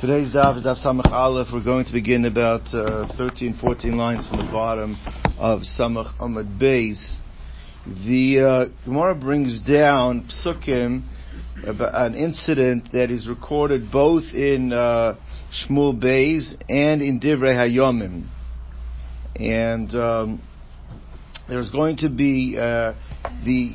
Today's daf is daf Samach Aleph. We're going to begin about uh, 13, 14 lines from the bottom of Samach Amad Beis. The uh, Gemara brings down psukim an incident that is recorded both in uh, Shmuel Beis and in Divrei Hayomim. And um, there's going to be uh, the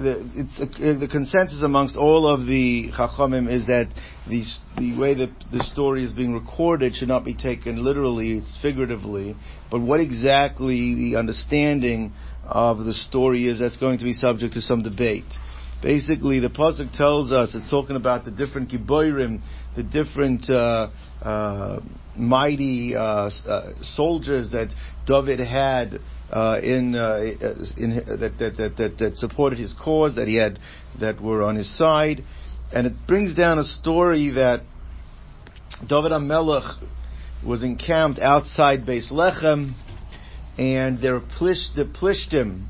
the, a, the consensus amongst all of the chachamim is that the the way that the story is being recorded should not be taken literally; it's figuratively. But what exactly the understanding of the story is, that's going to be subject to some debate. Basically, the pasuk tells us it's talking about the different giborim, the different uh, uh, mighty uh, uh soldiers that David had uh, in, uh, in that, that, that, that, supported his cause, that he had, that were on his side. And it brings down a story that David HaMelech was encamped outside Beis Lechem, and their plish, the Plishtim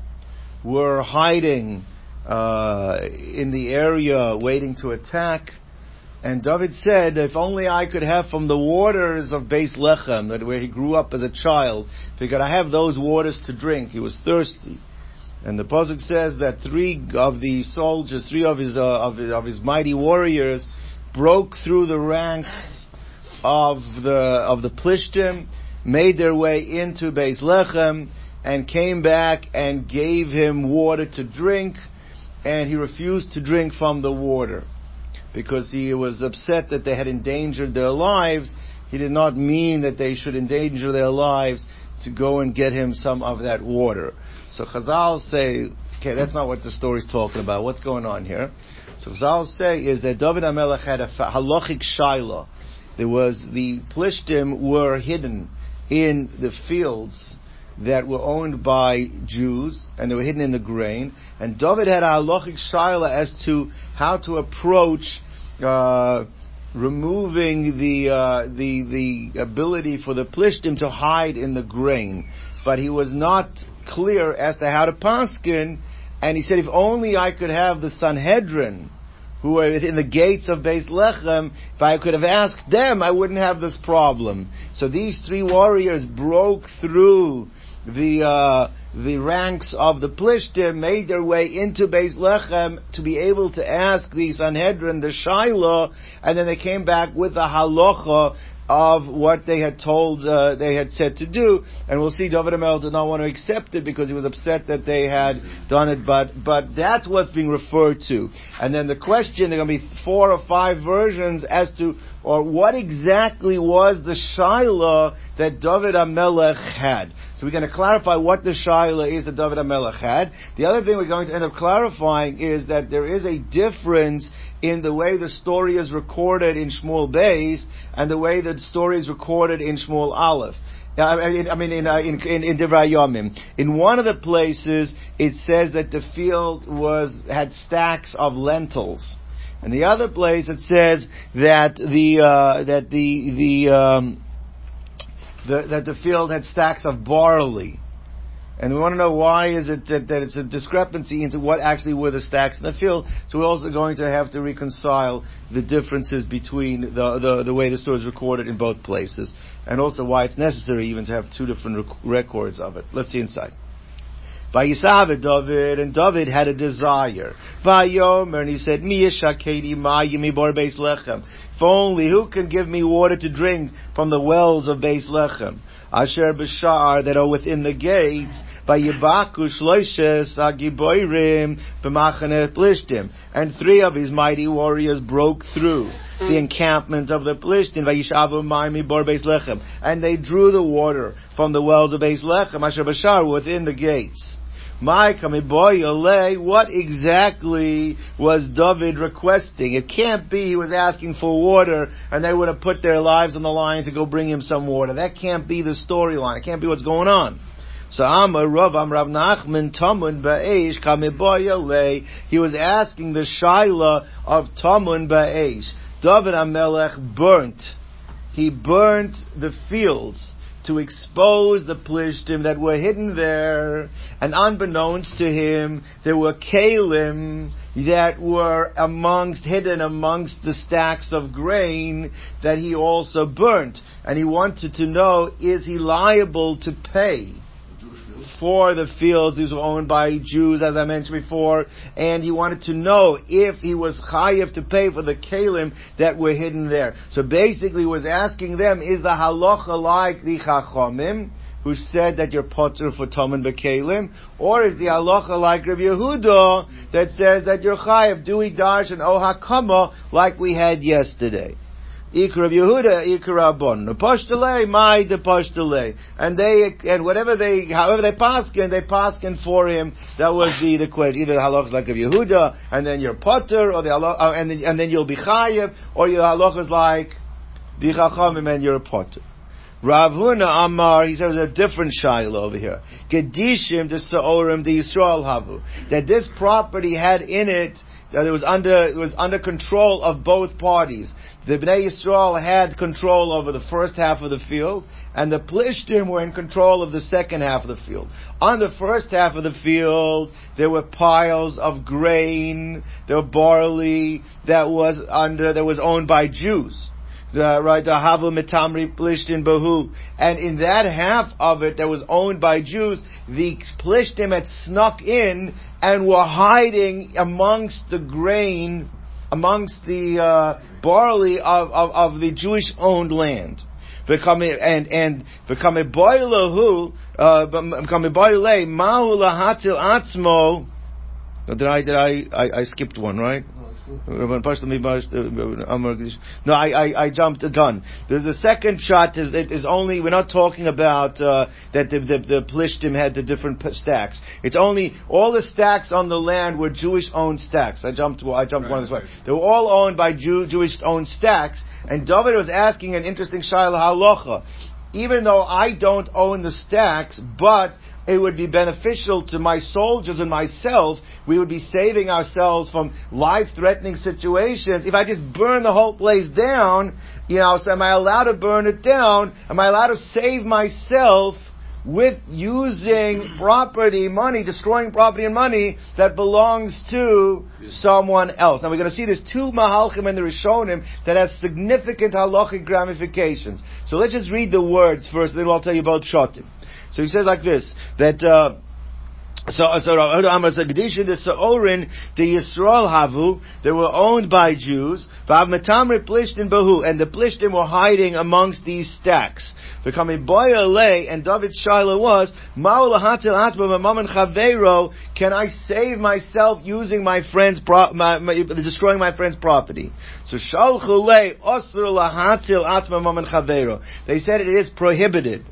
were hiding uh, in the area waiting to attack. And David said, if only I could have from the waters of Beis Lechem, that where he grew up as a child, if could I have those waters to drink. He was thirsty. And the Pasuk says that three of the soldiers, three of his, uh, of, of his mighty warriors, broke through the ranks of the, of the Plishtim, made their way into Beis Lechem, and came back and gave him water to drink, and he refused to drink from the water because he was upset that they had endangered their lives. He did not mean that they should endanger their lives to go and get him some of that water. So Chazal say, okay, that's not what the story's talking about. What's going on here? So Chazal say is that David HaMelech had a halachic shaila. There was, the Plishtim were hidden in the fields that were owned by Jews and they were hidden in the grain. And David had a halachic shaila as to how to approach uh, removing the uh, the the ability for the plishtim to hide in the grain, but he was not clear as to how to paskin. And he said, if only I could have the Sanhedrin, who are within the gates of Beis Lechem, if I could have asked them, I wouldn't have this problem. So these three warriors broke through the uh, the ranks of the Plishtim made their way into Beis Lechem to be able to ask the Sanhedrin the Shiloh, and then they came back with the halacha of what they had told, uh, they had said to do, and we'll see David Amel did not want to accept it because he was upset that they had done it, but, but that's what's being referred to. And then the question, there are going to be four or five versions as to, or what exactly was the Shiloh that David HaMelech had. So we're going to clarify what the Shiloh is that David HaMelech had. The other thing we're going to end up clarifying is that there is a difference in the way the story is recorded in Shmuel Beis and the way the story is recorded in Shmuel Aleph. I mean, in, uh, in, in, in Yomim. In one of the places, it says that the field was, had stacks of lentils. In the other place, it says that the, uh, that the, the, um, the, that the field had stacks of barley. And we want to know why is it that, that, it's a discrepancy into what actually were the stacks in the field. So we're also going to have to reconcile the differences between the, the, the way the story is recorded in both places, and also why it's necessary even to have two different rec- records of it. Let's see inside. Vayisav David, and David had a desire. Vayomer, and he said, Mi yishakedi ma yimi bor beis lechem. If only, who can give me water to drink from the wells of Beis Lechem? Asher b'shar, that are within the gates, Vayibaku shloishes agiboirim b'machane plishtim. And three of his mighty warriors broke through the encampment of the Plishtim, Vayishavu Maimi Bor Beis Lechem. And they drew the water from the wells of Beis Lechem, Asher Bashar, within the gates. My boy what exactly was David requesting? It can't be he was asking for water and they would have put their lives on the line to go bring him some water. That can't be the storyline. It can't be what's going on. So I'm Amar Rav Am Rav Nachman Tamun Ba'esh Kamiboyale. He was asking the Shaila of Tamun Ba'esh. David HaMelech burnt. He burnt the fields to expose the plishtim that were hidden there, and unbeknownst to him, there were kalim that were amongst, hidden amongst the stacks of grain that he also burnt. And he wanted to know, is he liable to pay? For the fields. These were owned by Jews, as I mentioned before, and he wanted to know if he was chayiv to pay for the kalim that were hidden there. So basically, was asking them, is the halacha like the chachomim? who said that you're potter for Toman Bekalim, or is the halacha like Rabbi Yehuda that says that you're chayiv, do we dash and ohakama like we had yesterday? Ikra Yehuda, Ikra. Apostole, my de apostole. And they, and whatever they, however they paskin, they paskin for him. That was the, the question. Either the halach like of Yehuda, and then you're potter, or the halach, uh, and then, and then you'll be chayiv, or your halach is like the chachamim and you're a potter. Rav Huna Amar, he says a different shaila over here. Gedishim the Sa'orim the Yisrael Havu. That this property had in it that it was under it was under control of both parties. The Bnei Yisrael had control over the first half of the field, and the Plishtim were in control of the second half of the field. On the first half of the field, there were piles of grain, there were barley that was under that was owned by Jews the right the Havu Mitamri Plishtin Bahu. And in that half of it that was owned by Jews, the Plishtim had snuck in and were hiding amongst the grain, amongst the uh, barley of, of, of the Jewish owned land. And and become a boilahu, uh, become a boile mahu lahatil atzmo. Did I did I, I I skipped one right? No, I, I, I jumped a gun. There's the second shot is, is only, we're not talking about uh, that the, the, the Plishtim had the different stacks. It's only, all the stacks on the land were Jewish owned stacks. I jumped, I jumped right, one this way. They were all owned by Jew, Jewish owned stacks, and David was asking an interesting Shaila halacha. Even though I don't own the stacks, but it would be beneficial to my soldiers and myself. We would be saving ourselves from life-threatening situations. If I just burn the whole place down, you know, so am I allowed to burn it down? Am I allowed to save myself with using property, money, destroying property and money that belongs to someone else. Now we're going to see there's two Mahalchim in the Rishonim that have significant halachic ramifications. So let's just read the words first, then I'll tell you about Shotim. So he says like this, that, uh, so, so Amar Gedisha the Sa'orin the Yisrael Havu, they were owned by Jews. Vav Metamri Plishtin Bahu, and the Plishtin were hiding amongst these stacks. Becoming boy and David's Shiloh was, Ma'ulahatil Asma Maman Chavero, can I save myself using my friend's pro- my, my, destroying my friend's property? So Shalchule Osur Lahatil Asma Maman Chavero. They said it is prohibited.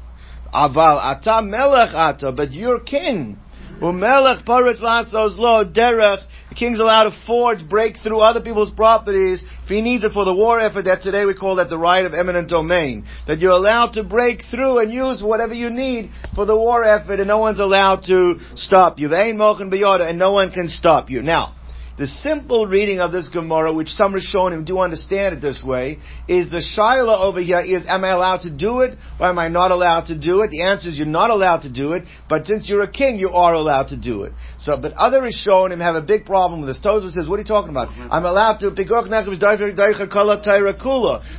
Aval ata melech ata, but you're king. Umelech paritz lasos lo derech. The king's allowed to forge, break through other people's properties if he needs it for the war effort. That today we call that the right of eminent domain. That you're allowed to break through and use whatever you need for the war effort, and no one's allowed to stop you. and no one can stop you. Now, the simple reading of this Gemara, which some Rishonim do understand it this way, is the Shaila over here is, am I allowed to do it, or am I not allowed to do it? The answer is you're not allowed to do it, but since you're a king, you are allowed to do it. So, but other Rishonim have a big problem with this. Tosfos says, what are you talking about? Mm-hmm. I'm allowed to,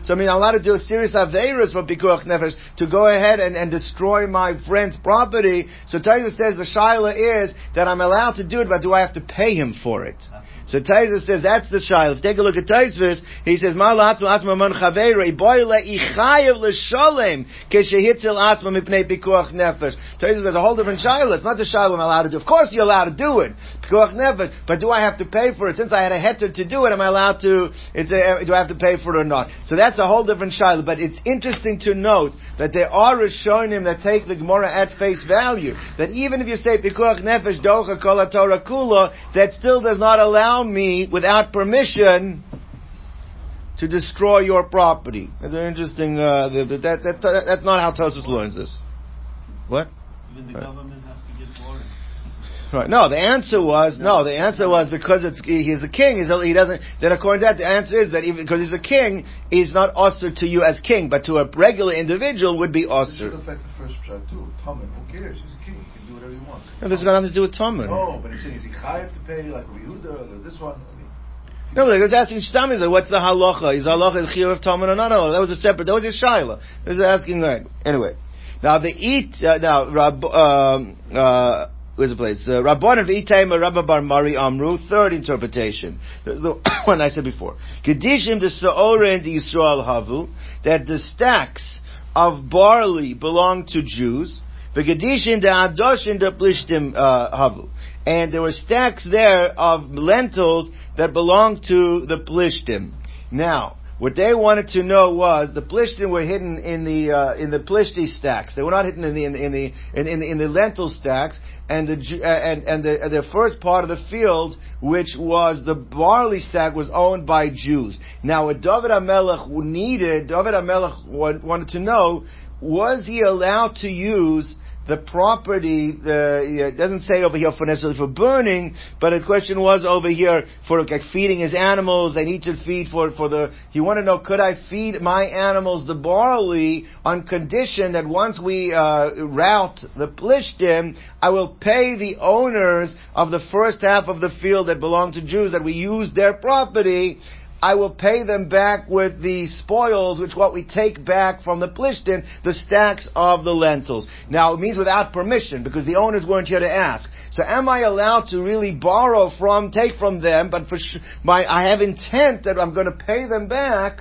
so I mean, I'm allowed to do a serious Averas for Pikuach Nefesh, to go ahead and, and destroy my friend's property. So Tosfos says the Shaila is that I'm allowed to do it, but do I have to pay him for it? So Taisa says that's the shaila. Take a look at Tosfos. He says, "Ma latzma atzma man chaveira boy le ichayev l'sholem keshehitzel atzma mipnei pikuach nefesh." Tosfos has a whole different shaila. It's not the shaila I'm allowed to do. Of course, you're allowed to do it, pikuach nefesh. But do I have to pay for it? Since I had a heter to do it, am I allowed to? It's a, do I have to pay for it or not? So that's a whole different shaila. But it's interesting to note that there are rishonim that take the Gemara at face value. That even if you say pikuach nefesh docha kol Torah kula, that still does not allow me, without permission, to destroy your property. That's an interesting, uh, that, that, that, that's not how Tosfos learns this. What? Even the government has to give warrants. Right. No, the answer was no. The answer was because it's he's the king. He's, he doesn't. Then according to that, the answer is that even because he's a king, he's not usher to you as king, but to a regular individual would be usher. It should affect the first shot too. Taman, who cares? He's a king. He can do whatever he wants. No, this has nothing to do with Taman. No, but he's saying is he chayiv to pay like Yehuda or this one? I mean, No, but he was asking Shtam, is what's the halacha? Is halacha is chiyuv of Taman or not? No, that was a separate. That was a shaila. This is asking right. Anyway, now the eat uh, now Rab, um, uh, where's the place? Uh, Rabban of Itayim Rabba Bar Mari Amru. Third interpretation. There's the one I said before. Kedishim the Saora the Yisrael Havu that the stacks of barley belong to Jews. The Kedishim the Adosh and the Plishtim uh, Havu. And there were stacks there of lentils that belonged to the Plishtim. Now, what they wanted to know was the Plishtim were hidden in the uh, in the Plishti stacks. They were not hidden in the in the in the in, in, the, in the lentil stacks. And the uh, and and the the first part of the field, which was the barley stack, was owned by Jews. Now, what David HaMelech needed, David HaMelech wanted to know, was he allowed to use the property, the, it doesn't say over here for necessarily for burning, but the question was over here for like feeding his animals, they need to feed for, for the, he wanted to know, could I feed my animals the barley on condition that once we, uh, route the plishtim, I will pay the owners of the first half of the field that belong to Jews, that we use their property, I will pay them back with the spoils, which what we take back from the Plishtim, the stacks of the lentils. Now, it means without permission, because the owners weren't here to ask. So am I allowed to really borrow from, take from them, but for sh- my, I have intent that I'm going to pay them back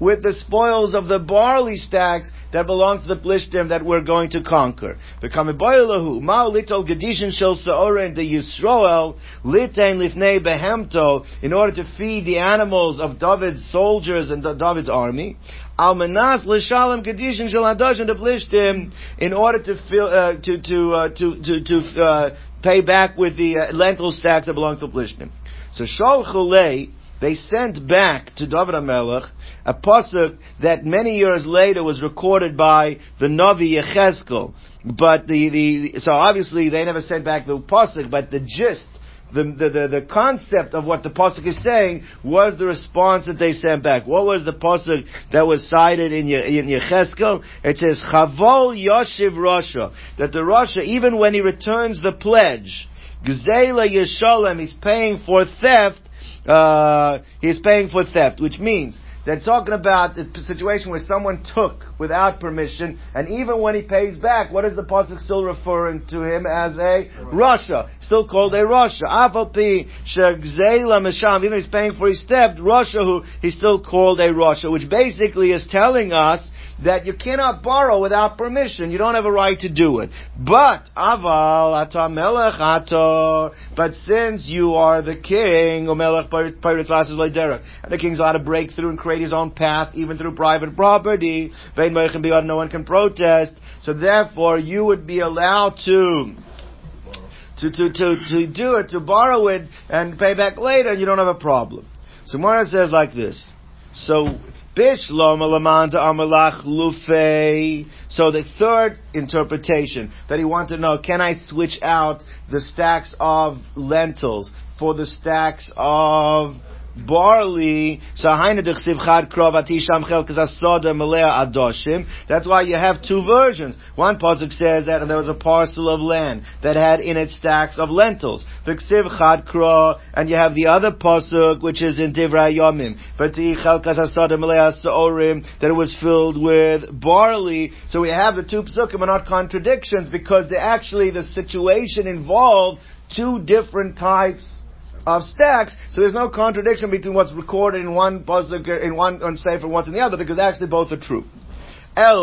with the spoils of the barley stacks that belong to the Plishtim that we're going to conquer. V'kamiboyelahu, ma'u litol gedishin shel sa'oren de Yisroel, litain lifnei behemto, in order to feed the animals of David's soldiers and David's army. Almanas l'shalom gedishin shel hadosh and the Plishtim, in order to fill, uh, to, to, uh, to, to, to, uh, pay back with the uh, lentil stacks that belong to Plishtim. So Shol Chulei, they sent back to David HaMelech a pasuk that many years later was recorded by the Navi Yechezkel. But the, the, so obviously they never sent back the pasuk, but the gist, the, the, the, the concept of what the pasuk is saying was the response that they sent back. What was the pasuk that was cited in, Ye, in Yechezkel? It says, Chavol Yoshiv Rasha, that the Rasha, even when he returns the pledge, Gzeila Yeshalem, he's paying for theft, uh, he's paying for theft, which means they're talking about the situation where someone took without permission, and even when he pays back, what is the pasuk still referring to him as a Rasha, still called a Rasha. Even he's paying for his theft, Rasha, who he's still called a Rasha, which basically is telling us that you cannot borrow without permission. You don't have a right to do it. But aval ata melech ator. But since you are the king, melech and the king's allowed to break through and create his own path, even through private property. No one can protest. So therefore, you would be allowed to to, to, to, to do it, to borrow it, and pay back later, and you don't have a problem. So Mora says like this. So So the third interpretation that he wanted to know, can I switch out the stacks of lentils for the stacks of barley. That's why you have two versions. One pasuk says that there was a parcel of land that had in it stacks of lentils. And you have the other pasuk which is in Divrei Yomim. That it was filled with barley. So we have the two pasukim are not contradictions because they actually the situation involved two different types of stacks, so there's no contradiction between what's recorded in one pasuk in one on and what's in the other, because actually both are true. But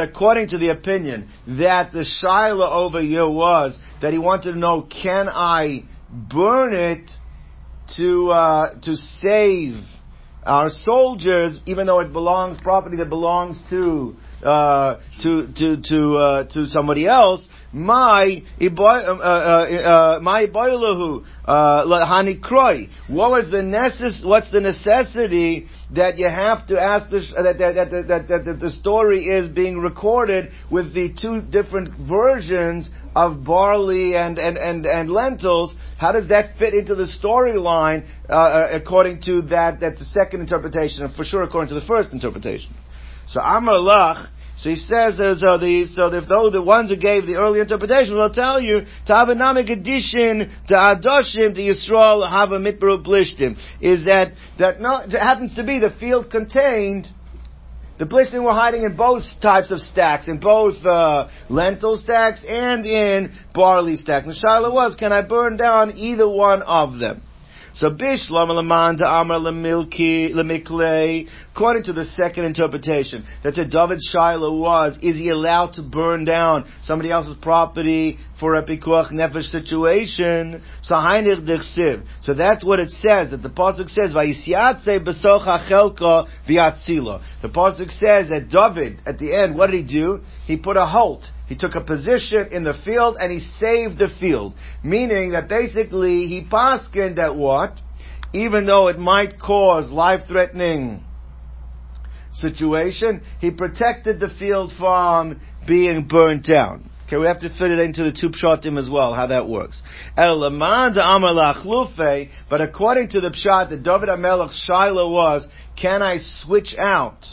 according to the opinion that the Shiloh over here was that he wanted to know, can I burn it to uh, to save our soldiers, even though it belongs property that belongs to uh, to to to uh, to somebody else. My uh, uh, my boilahu lahani kroi. What was the necess- What's the necessity that you have to ask the, that, that, that, that, that the story is being recorded with the two different versions of barley and, and, and, and lentils, how does that fit into the storyline uh, according to that, that's the second interpretation, for sure according to the first interpretation. So Amar Lach, so he says, uh, so the so though the ones who gave the early interpretation will tell you Tavanamic addition to Adoshim to Yisrael have a mitbaru blishtim is that that not happens to be the field contained. The blishtim were hiding in both types of stacks, in both uh, lentil stacks and in barley stacks. And Shiloh was, can I burn down either one of them? So Bishlam Lamanda Amar Lemikle, according to the second interpretation, that the David Shiloh was, is he allowed to burn down somebody else's property for a pikuach nefesh situation? So Dechsiv. So that's what it says, that the Pasuk says, besocha chelka. The Pasuk says that David, at the end, what did he do? He put a halt he took a position in the field and he saved the field. Meaning that basically he paskined that what? Even though it might cause life-threatening situation, he protected the field from being burnt down. Okay, we have to fit it into the two pshatim as well, how that works. But according to the pshat that David HaMelech's Shiloh was, can I switch out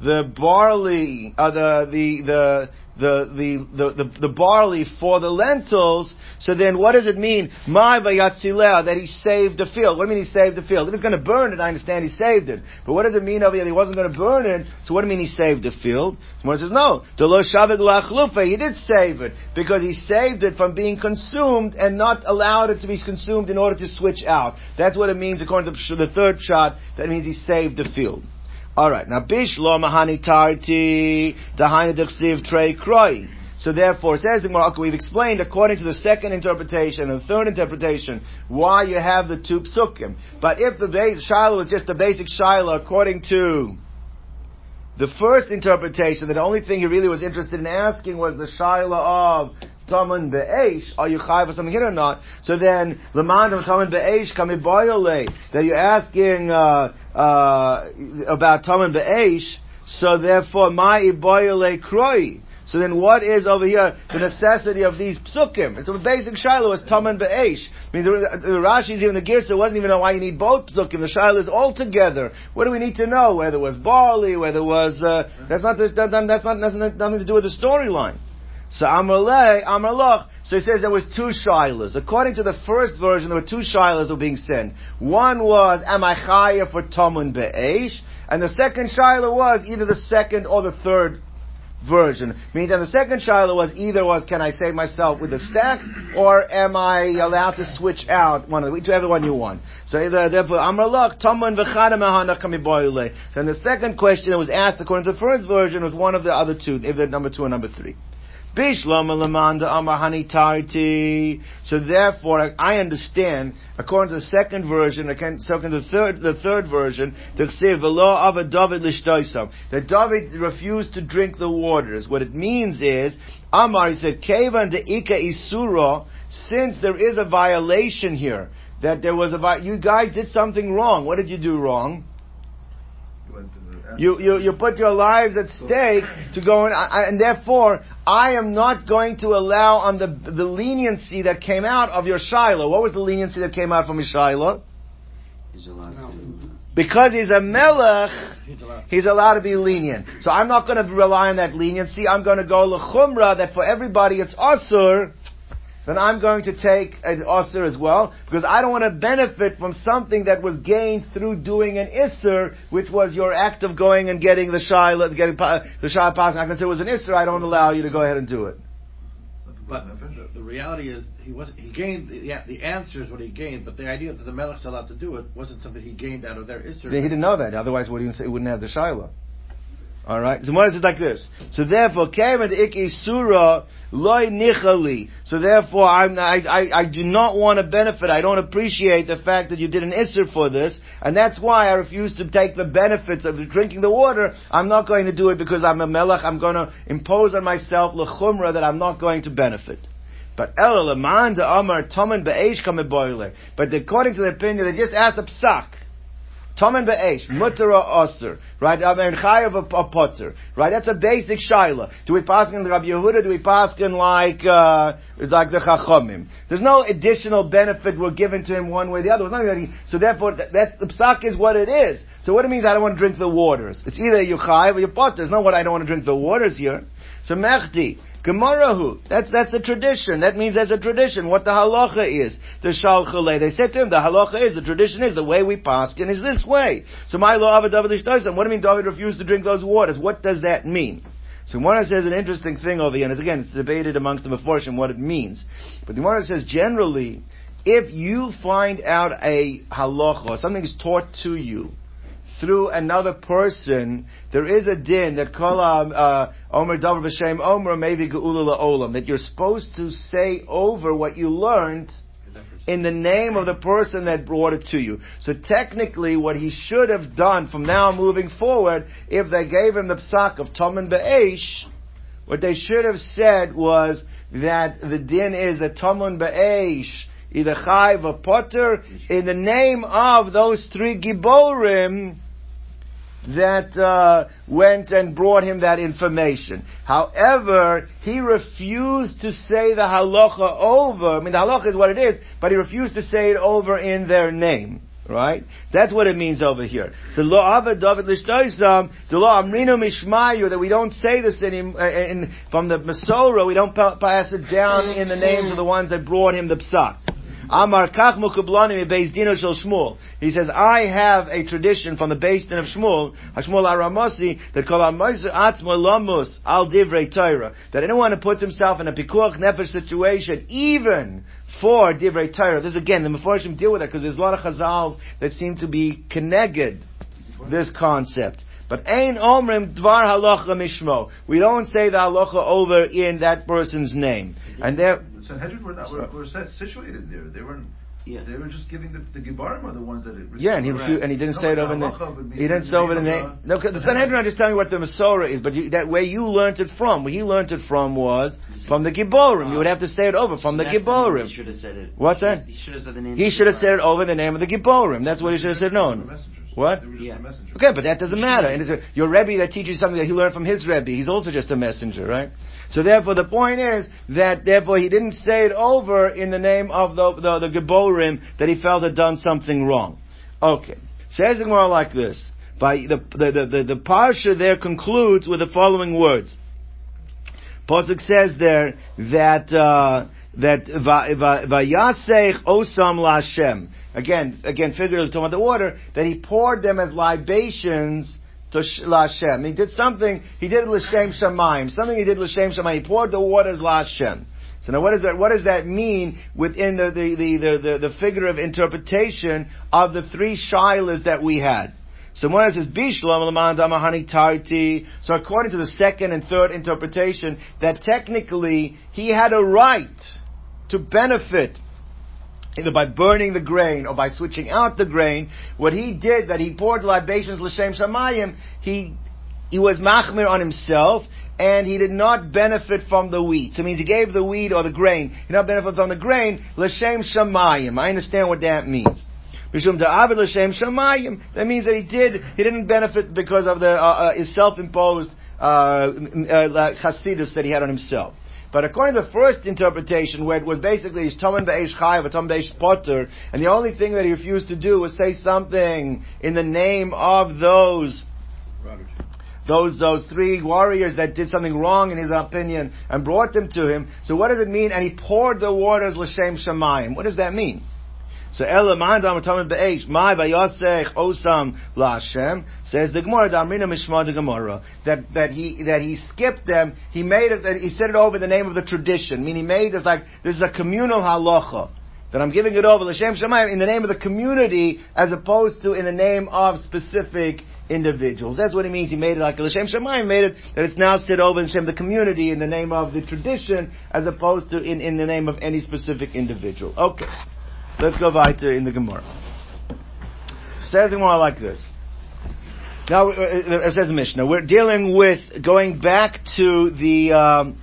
the barley, uh, the, the, the, the, the, the, the, the barley for the lentils, so then what does it mean? My vayatzileh, that he saved the field. What do you mean he saved the field? If he's going to burn it, I understand he saved it. But what does it mean over here? He wasn't going to burn it, so what do you mean he saved the field? Someone says, no, lo he did save it, because he saved it from being consumed and not allowed it to be consumed in order to switch out. That's what it means according to the third shot, that means he saved the field. All right. Now, bishlo mahani tarti dahina dechsiv trei kroi. So therefore, says the Gemara, we've explained according to the second interpretation and the third interpretation why you have the two psukim. But if the Shiloh was just the basic Shiloh according to the first interpretation, that the only thing he really was interested in asking was the Shiloh of Taman be'esh, are you chai for something here or not? So then, Lamandam Taman be'esh kamiboyole, that you're asking, uh, uh, about Taman be'esh, so therefore, my iboyole kroi. So then what is over here the necessity of these psukim? It's a basic shiloh is taman be'esh. I mean, the, the Rashi's even the Girsa wasn't even know why you need both psukim. The shiloh is all together. What do we need to know? Whether it was barley, whether it was, uh, that's not, that's not, that's not, nothing to do with the storyline. So Amrle, Amrloch, so he says there was two shilas. According to the first version, there were two shilas were being sent. One was, am I chaya for Tomun Be'esh? And the second shilah was either the second or the third version. Means that the second shilah was either was, can I save myself with the stacks, or am I allowed to switch out one of the, whichever one you want. So either, therefore, V'chadam Ahana Then the second question that was asked according to the first version was one of the other two, either number two or number three. Bishlam Lamanda Amahani Tariti. So therefore, I understand, according to the second version, according to the third, the third version, the law of a David Lishtoisam, that David refused to drink the waters. What it means is, Amar, he said, Kevan de Ika Isura, since there is a violation here, that there was a, you guys did something wrong. What did you do wrong? You, you, you put your lives at stake to go in, and therefore, I am not going to allow on the, the leniency that came out of your Shiloh. What was the leniency that came out from your Shiloh? Because he's a melech, he's allowed to be lenient. So I'm not going to rely on that leniency. I'm going to go lechumra that for everybody it's asur, then I'm going to take an Isser as well, because I don't want to benefit from something that was gained through doing an Isser, which was your act of going and getting the Shaila, getting the Shaila passing. I consider it was an Isser, I don't allow you to go ahead and do it. But the, the reality is, he was he gained the, the answer is what he gained, but the idea that the Melech's allowed to do it wasn't something he gained out of their Isser. He didn't know that. Otherwise, would he, he wouldn't have the Shaila. All right. So what is it like this? So therefore, Kevin Iki Surah loy nichali. So therefore, I'm, I, I, I do not want to benefit. I don't appreciate the fact that you did an isser for this, and that's why I refuse to take the benefits of drinking the water. I'm not going to do it because I'm a melech. I'm going to impose on myself lechumra that I'm not going to benefit. But el amar But according to the opinion, they just asked a psak. Tomen be'esh, mutara osir, right? Mean, chayav a, potter, right? That's a basic shaila. Do we pass in the Rabbi Yehuda? Do we pass in like, uh, like the Chachomim? There's no additional benefit we're given to him one way or the other. He, so therefore, that, that's, the psak is what it is. So what it means, I don't want to drink the waters. It's either you chayav or you potter. There's no what I don't want to drink the waters here. So mechti, Gemarahu. That's that's a tradition. That means there's a tradition. What the halacha is. The shalchale. They said to him, the halacha is, the tradition is, the way we paskin is this way. So my law of David Ishtoisam. What do you mean David refused to drink those waters? What does that mean? So Gemara says an interesting thing over here, and again, it's debated amongst the Meforshim what it means. But the Gemara says generally, if you find out a halacha, something is taught to you, through another person, there is a din that kolam uh, omer davar b'shem omer maybe geula olam that you're supposed to say over what you learned in the name of the person that brought it to you. So technically, what he should have done from now moving forward, if they gave him the psak of Tomen Be'esh, what they should have said was that the din is that Tomen Be'esh, either Chayv or Potter, in the name of those three Giborim, that uh, went and brought him that information. However, he refused to say the halacha over. I mean, the halacha is what it is, but he refused to say it over in their name. Right? That's what it means over here. So lo ava David lishtoisam, the lo amrino mishmayu, that we don't say this in, in, from the Masorah, we don't pass it down in the names of the ones that brought him the psak. Amar kach mukablani beis dino shel Shmuel. He says, I have a tradition from the Beis Din of Shmuel, Hashmuel Aramasi, that kol atzmo lamus al divrei Torah. That anyone who puts himself in a pikuach nefesh situation, even for divrei Torah. This again, the Meforshim deal with that because there's a lot of chazals that seem to be connected this concept. But ain omrim dvar halacha mishmo. We don't say the halacha over in that person's name. And there, The Sanhedrin were not were, were set, situated there. They weren't. Yeah. They were just giving the, the Gibarim are the ones that it. yeah, and he refused, and he didn't say it over in the, he didn't say it over the name. No, 'cause the Sanhedrin are just telling you what the Masorah is, but you, that way you learned it from, where he learned it from was from the Giborim. You would have to say it over from the That's name Giborim. He should have said it. What's He that? should- He should have said the name. He should have said it over the name of the Giborim. That's what he should have said. No. What? They were just Yeah. messengers. Okay, but that doesn't matter. And it's a, your Rebbe that teaches you something that he learned from his Rebbe, he's also just a messenger, right? So therefore, the point is that therefore he didn't say it over in the name of the the, the Geborim that he felt had done something wrong. Okay, says it more like this. By the the the, the, the parsha there concludes with the following words. Pasuk says there that uh, that va- va- vayasech osam lashem. Again, again, figuratively talking about the water that he poured them as libations to lashem. He did something. He did l'shem shamayim. Something he did l'shem shamayim. He poured the waters lashem. So now, what does that? What does that mean within the the the the, the, figure of interpretation of the three shilas that we had? So it says Bishlam Damahani Tarti, so according to the second and third interpretation, that technically he had a right to benefit either by burning the grain or by switching out the grain. What he did, that he poured libations l'shem shamayim, he he was machmir on himself, and he did not benefit from the wheat. So it means he gave the wheat or the grain. He did not benefit from the grain, l'shem shamayim. I understand what that means. That means that he did, he didn't benefit because of the, uh, uh, his self-imposed, uh, uh, like chasidus that he had on himself. But according to the first interpretation, where it was basically his Tomen Be'esh Chayav, a Be'esh Potter, and the only thing that he refused to do was say something in the name of those those those three warriors that did something wrong in his opinion and brought them to him. So what does it mean? And he poured the waters l'shem shamayim. What does that mean? So Ela Mandam Tamid Be'esh, My Vayasech Osam LaShem, says the Gemara, Damrina Mishma the Gemara, that, that he, that he skipped them, he made it, that he said it over the name of the tradition, meaning he made it like, this is a communal halacha, that I'm giving it over L'Shem Shemayim in the name of the community, as opposed to in the name of specific individuals. That's what it means. He made it like L'Shem Shemayim made it, that it's now said over in Shem the community in the name of the tradition, as opposed to in, in the name of any specific individual. Okay. Let's go weiter in the Gemara. Says the Gemara like this. Now, uh, uh, it says the Mishnah, we're dealing with going back to the um,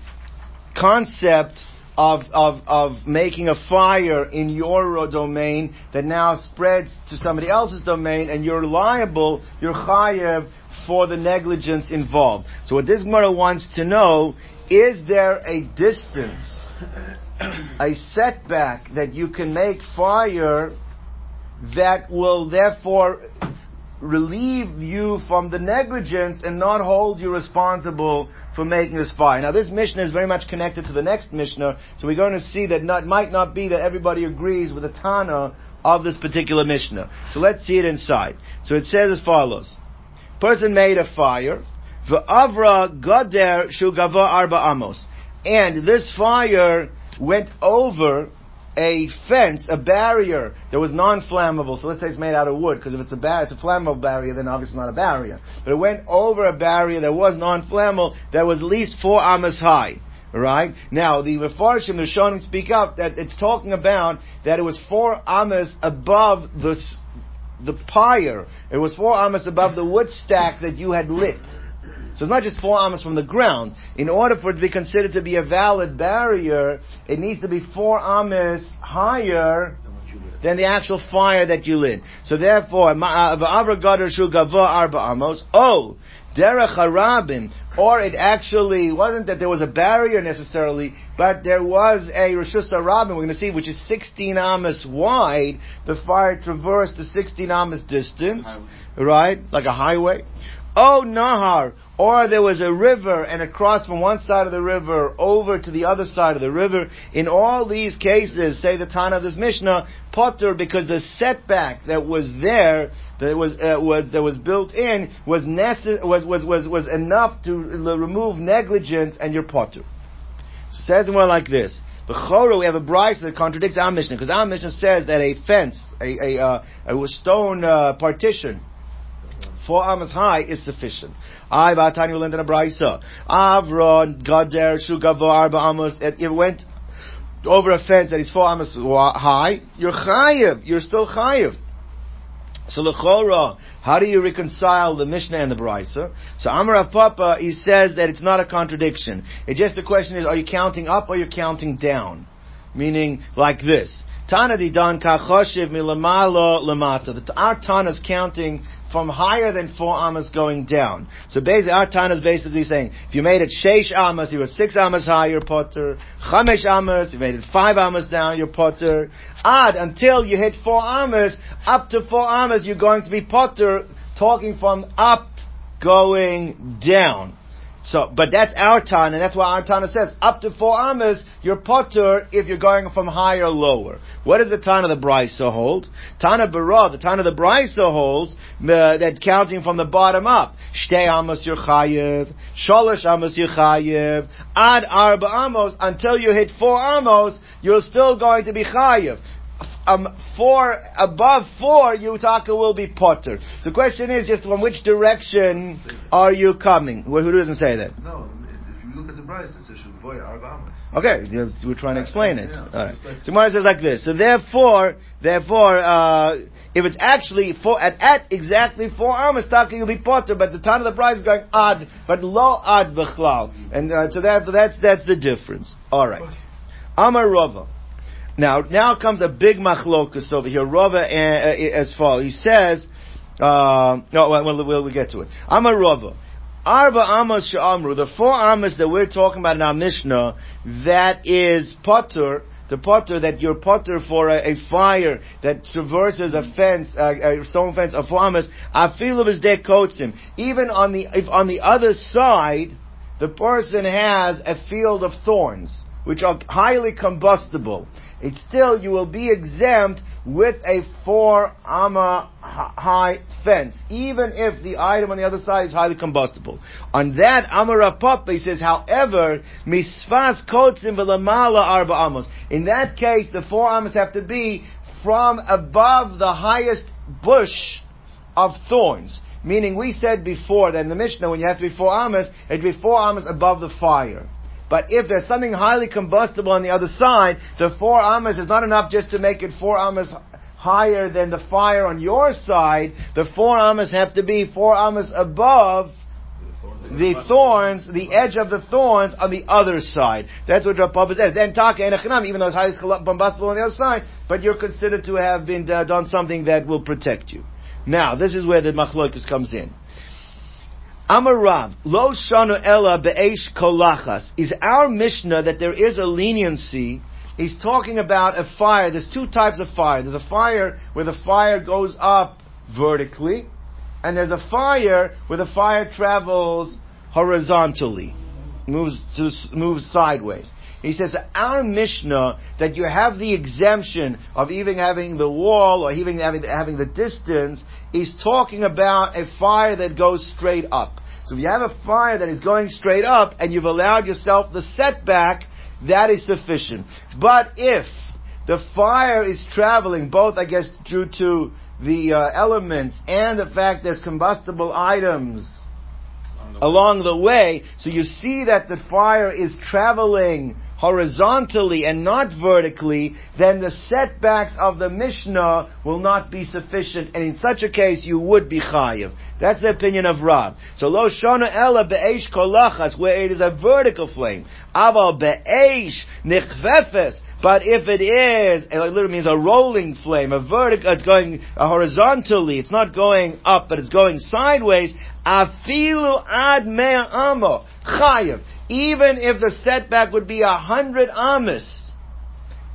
concept of, of, of making a fire in your domain that now spreads to somebody else's domain and you're liable, you're chayev for the negligence involved. So what this Gemara wants to know, is there a distance, a setback that you can make fire that will therefore relieve you from the negligence and not hold you responsible for making this fire. Now this Mishnah is very much connected to the next Mishnah, so we're going to see that not, might not be that everybody agrees with the Tana of this particular Mishnah. So let's see it inside. So it says as follows. Person made a fire, V'avra gader shugava arba amos. And this fire went over a fence, a barrier that was non-flammable. So let's say it's made out of wood, because if it's a bar- it's a flammable barrier, then obviously not a barrier. But it went over a barrier that was non-flammable, that was at least four amas high. Right now, the Mefarshim, the Shonim speak up that it's talking about that it was four amas above the the pyre. It was four amas above the wood stack that you had lit. So it's not just four amas from the ground. In order for it to be considered to be a valid barrier, it needs to be four amas higher than the actual fire that you lit. So therefore, arba amos. Oh, derech harabim, or it actually wasn't that there was a barrier necessarily, but there was a rishus harabim. We're going to see which is 16 amas wide. The fire traversed the 16 amas distance, right, like a highway. Oh, Nahar, or there was a river and it crossed from one side of the river over to the other side of the river. In all these cases, say the Tana of this Mishnah, Potter, because the setback that was there, that was, uh, was, that was built in, was, necess- was, was, was, was enough to remove negligence and your Potter. Says more like this. The Choro, we have a Brisa that contradicts our Mishnah, because our Mishnah says that a fence, a, a, uh, a stone uh, partition, four amas high is sufficient. I Vatani will end in a brisa. Avron Gader Shugavo Arba Amos. It went over a fence that is four amas high. You're chayiv. You're still chayiv. So lechora, how do you reconcile the Mishnah and the Brisa? So Amar Papa, he says that it's not a contradiction. It's just the question is, are you counting up or you're counting down? Meaning like this. Tana di dan kachoshiv milamalo lamata. Our Tana is counting from higher than four amas going down. So basically, our Tana is basically saying, if you made it sheish amas, you were six amas high, you're potter. Chamesh amas, you made it five amas down, you're potter. Ad, until you hit four amas, up to four amas, you're going to be potter, talking from up, going down. So, but that's our Tana, and that's why our Tana says, up to four amas, you're potter if you're going from higher or lower. What does the Tana of the Brisa hold? Tana Bara, the Tana of the Brisa holds, uh, that counting from the bottom up. Shtei amas you're chayiv, sholosh amas you're chayiv, ad arba amos, until you hit four amos, you're still going to be chayiv um, four above four, Yutaka will be potter. So the question is just from which direction are you coming? Well, who doesn't say that? No, if you look at the price, it says Arba Okay, we're trying to explain it. All right. So Mara says like this. So therefore, therefore, uh, if it's actually four, at, at exactly four armas, taka you'll be potter, but the time of the bride is going odd, but low odd b'chlal. And uh, so that, that's, that's the difference. Alright. Amar Rava. Now, now comes a big machlokus over here. Rava uh, uh, as follows. He says, uh, no, well, we'll, we'll, get to it. I'm a Rava. Arba Amos Sha'amru, the four Amos that we're talking about in our Mishnah, that is potter, the potter that you're potter for a, a, fire that traverses a fence, a, a stone fence a four Amos, Afilu is coats him. Even on the, if on the other side, the person has a field of thorns, which are highly combustible it's still you will be exempt with a four amma high fence, even if the item on the other side is highly combustible. On that, Amar Papa says, however, misfas kotzim v'lamala arba amos. In that case, the four amos have to be from above the highest bush of thorns. Meaning, we said before that in the Mishnah, when you have to be four amos, it'd be four amos above the fire. But if there's something highly combustible on the other side, the four amas is not enough just to make it four amas higher than the fire on your side. The four amas have to be four amas above the thorns, the edge of the thorns on the other side. That's what Rav Papa says. Then taka enechanam, even though it's highly combustible on the other side, but you're considered to have been uh, done something that will protect you. Now, this is where the machlokas comes in. Amar Rav, lo shanu ella be'esh kolachas. Is our Mishnah that there is a leniency He's talking about a fire. There's two types of fire. There's a fire where the fire goes up vertically, and there's a fire where the fire travels horizontally, moves to, moves sideways. He says our Mishnah that you have the exemption of even having the wall or even having, having the distance is talking about a fire that goes straight up. So if you have a fire that is going straight up and you've allowed yourself the setback, that is sufficient. But if the fire is traveling, both I guess due to the uh, elements and the fact there's combustible items along the way, so you see that the fire is traveling horizontally and not vertically, then the setbacks of the Mishnah will not be sufficient, and in such a case you would be chayiv. That's the opinion of Rab. So lo shona ella be'esh kolachas, where it is a vertical flame. Aval be'esh nichvefes, but if it is, it literally means a rolling flame, a vertical, it's going horizontally, it's not going up, but it's going sideways, afilu ad mea amo, chayiv. Even if the setback would be a hundred amas,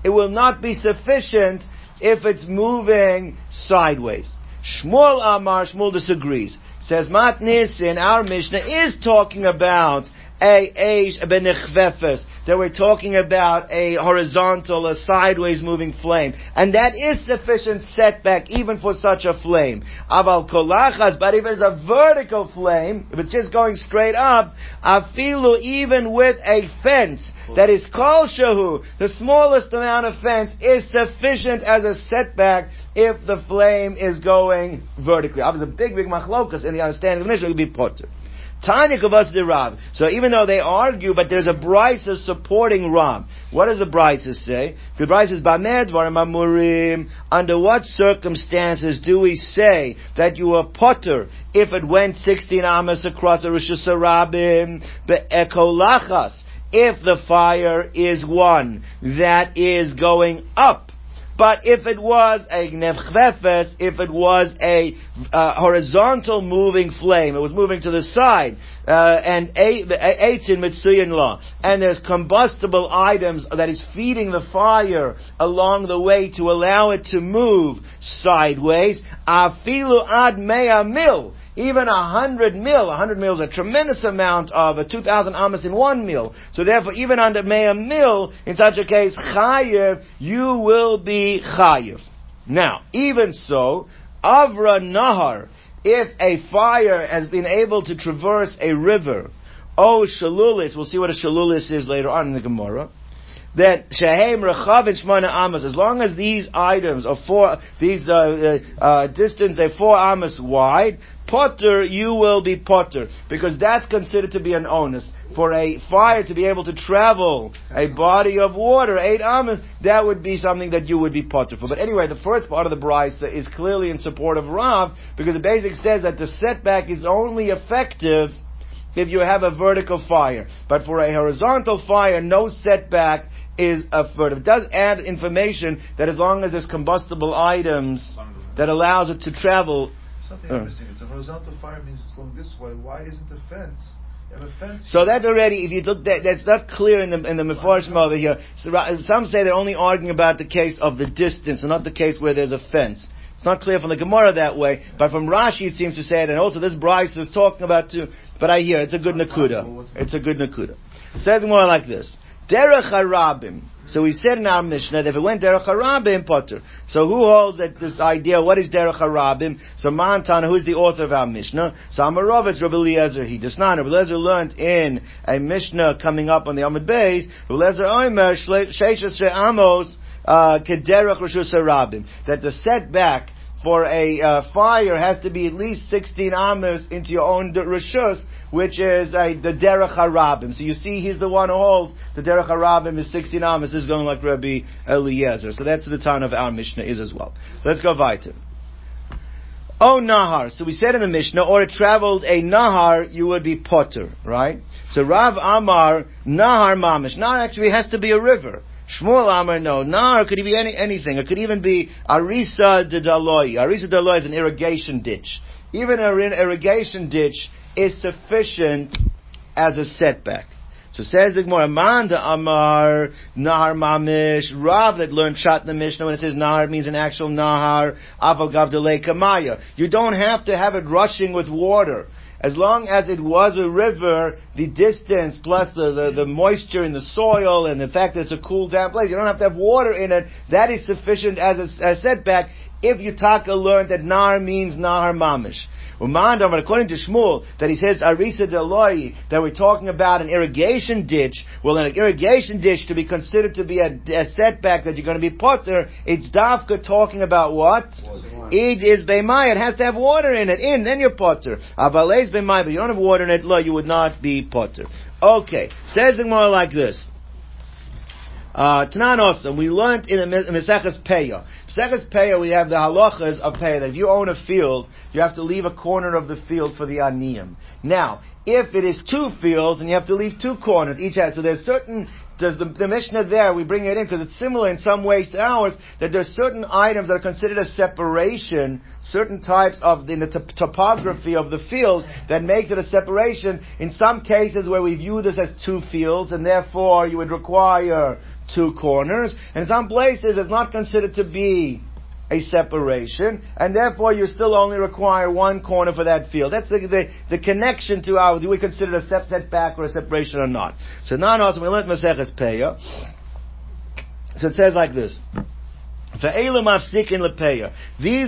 it will not be sufficient if it's moving sideways. Shmuel Amar, Shmuel disagrees. Says Matnis in our Mishnah is talking about a eish benechvefes, that we're talking about a horizontal, a sideways moving flame. And that is sufficient setback even for such a flame. Aval kolachas, but if it's a vertical flame, if it's just going straight up, afilu even with a fence, that is kol shahu, the smallest amount of fence is sufficient as a setback if the flame is going vertically. Obviously, a big, big machlokas in the understanding of Mishnah would be potter. Tanya Kavas the Rav. So even though they argue, but there's a brisa supporting Rav. What does the brisa say? The brisa says, Bamed Amurim. Under what circumstances do we say that you are potter if it went 16 amas across a Rosh Hashanah, Be'ekolachas? If the fire is one that is going up but if it was a nevchvefes, if it was a uh, horizontal moving flame, it was moving to the side, uh, and eitzin mitzuyin law, and there's combustible items that is feeding the fire along the way to allow it to move sideways, afilu ad mea mil, even a hundred mil, a hundred mil is a tremendous amount of a two thousand amas in one mil. So therefore, even under mea mil, in such a case, chayiv, you will be chayiv. Now, even so, avra nahar, if a fire has been able to traverse a river, oh shalulis, we'll see what a shalulis is later on in the Gemara that shehem rechavin shmona amas, as long as these items are four, these uh, uh, uh, distance are four amas wide, potter you will be potter because that's considered to be an onus for a fire to be able to travel a body of water eight amas that would be something that you would be potter for. But anyway, the first part of the brisa is clearly in support of Rav because the basic says that the setback is only effective if you have a vertical fire. But for a horizontal fire, no setback is afforded. It does add information that as long as there's combustible items that allows it to travel. Something uh. interesting. It's a horizontal fire means it's going this way. Why isn't a fence? So that's already, if you look, that, that's not clear in the in the Mefarshim over here. So, some say they're only arguing about the case of the distance, and not the case where there's a fence. It's not clear from the Gemara that way, but from Rashi it seems to say it, and also this Brisa is talking about too. But I hear it's a good nakuda. It's a good nakuda. It says more like this. Derech harabim. So we said in our Mishnah that if it went derech harabim, potter. So who holds that this idea? What is derech harabim? So Mantana, who is the author of our Mishnah? So Amarovitz, Rabbi Eliezer, he does not. Rabbi Eliezer learned in a Mishnah coming up on the Amud Beis. Rabbi Eliezer Omer Sheishas Amos uh, Kederech Rishus Harabim. That the setback for a uh, fire has to be at least 16 amos into your own rishus, which is uh, the derech harabim. So you see, he's the one who holds the derech harabim is 16 amos. This is going like Rabbi Eliezer. So that's the town of our Mishnah is as well. Let's go weiter. Oh, Nahar. So we said in the Mishnah, or it traveled a Nahar, you would be Potter, right? So Rav Amar, Nahar Mamish. Nahar actually has to be a river. Shmuel Amar, no. Nahar could be any, anything. It could even be Arisa de Daloi. Arisa de Daloi is an irrigation ditch. Even an irrigation ditch is sufficient as a setback. So says the Gemara, Amanda Amar Nahar Mamish, Rav that learned Shat in the Mishnah when it says Nahar means an actual Nahar, Avagav Kamaya. You don't have to have it rushing with water. As long as it was a river, the distance plus the, the, the, moisture in the soil and the fact that it's a cool, damp place, you don't have to have water in it, that is sufficient as a, a setback if Yutaka learned that Nar means Nahar Mamish. According to Shmuel, that he says Arisa Deloi, that we're talking about an irrigation ditch. Well, an irrigation ditch to be considered to be a, a setback that you're going to be potter, it's Davka talking about what? Id is Beimai, it has to have water in it, in, then you're potter. Abalez Beimai, but you don't have water in it, lo, you would not be potter. Okay, says the more like this. Uh, Tanan also, we learned in the Meseches Peah. Meseches Peah, we have the halachas of Peah, that if you own a field, you have to leave a corner of the field for the aniyim. Now, if it is two fields, and you have to leave two corners, each has, so there's certain, does the, the Mishnah there, we bring it in because it's similar in some ways to ours, that there's certain items that are considered a separation, certain types of, in the t- topography of the field, that makes it a separation. In some cases where we view this as two fields, and therefore you would require two corners. In some places it's not considered to be a separation, and therefore you still only require one corner for that field. That's the, the, the connection to our, do we consider a step setback or a separation or not? So now also we learned Maseches Peah. So it says like this. These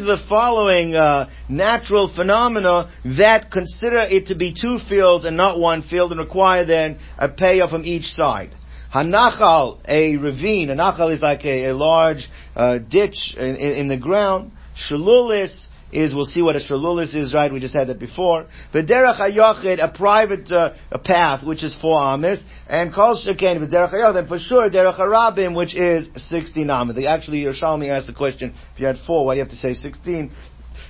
are the following uh, natural phenomena that consider it to be two fields and not one field and require then a payoff from each side. Hanachal, a ravine. A nachal is like a, a large uh, ditch in, in, in, the ground. Shalulis is, we'll see what a shalulis is, right? We just had that before. V'derech hayochid, a private uh, a path, which is four amis. And kol shekain, v'derech hayochid, and for sure, derech harabim, which is 16 amis. Actually, Yerushalmi asked the question, if you had four, why do you have to say 16?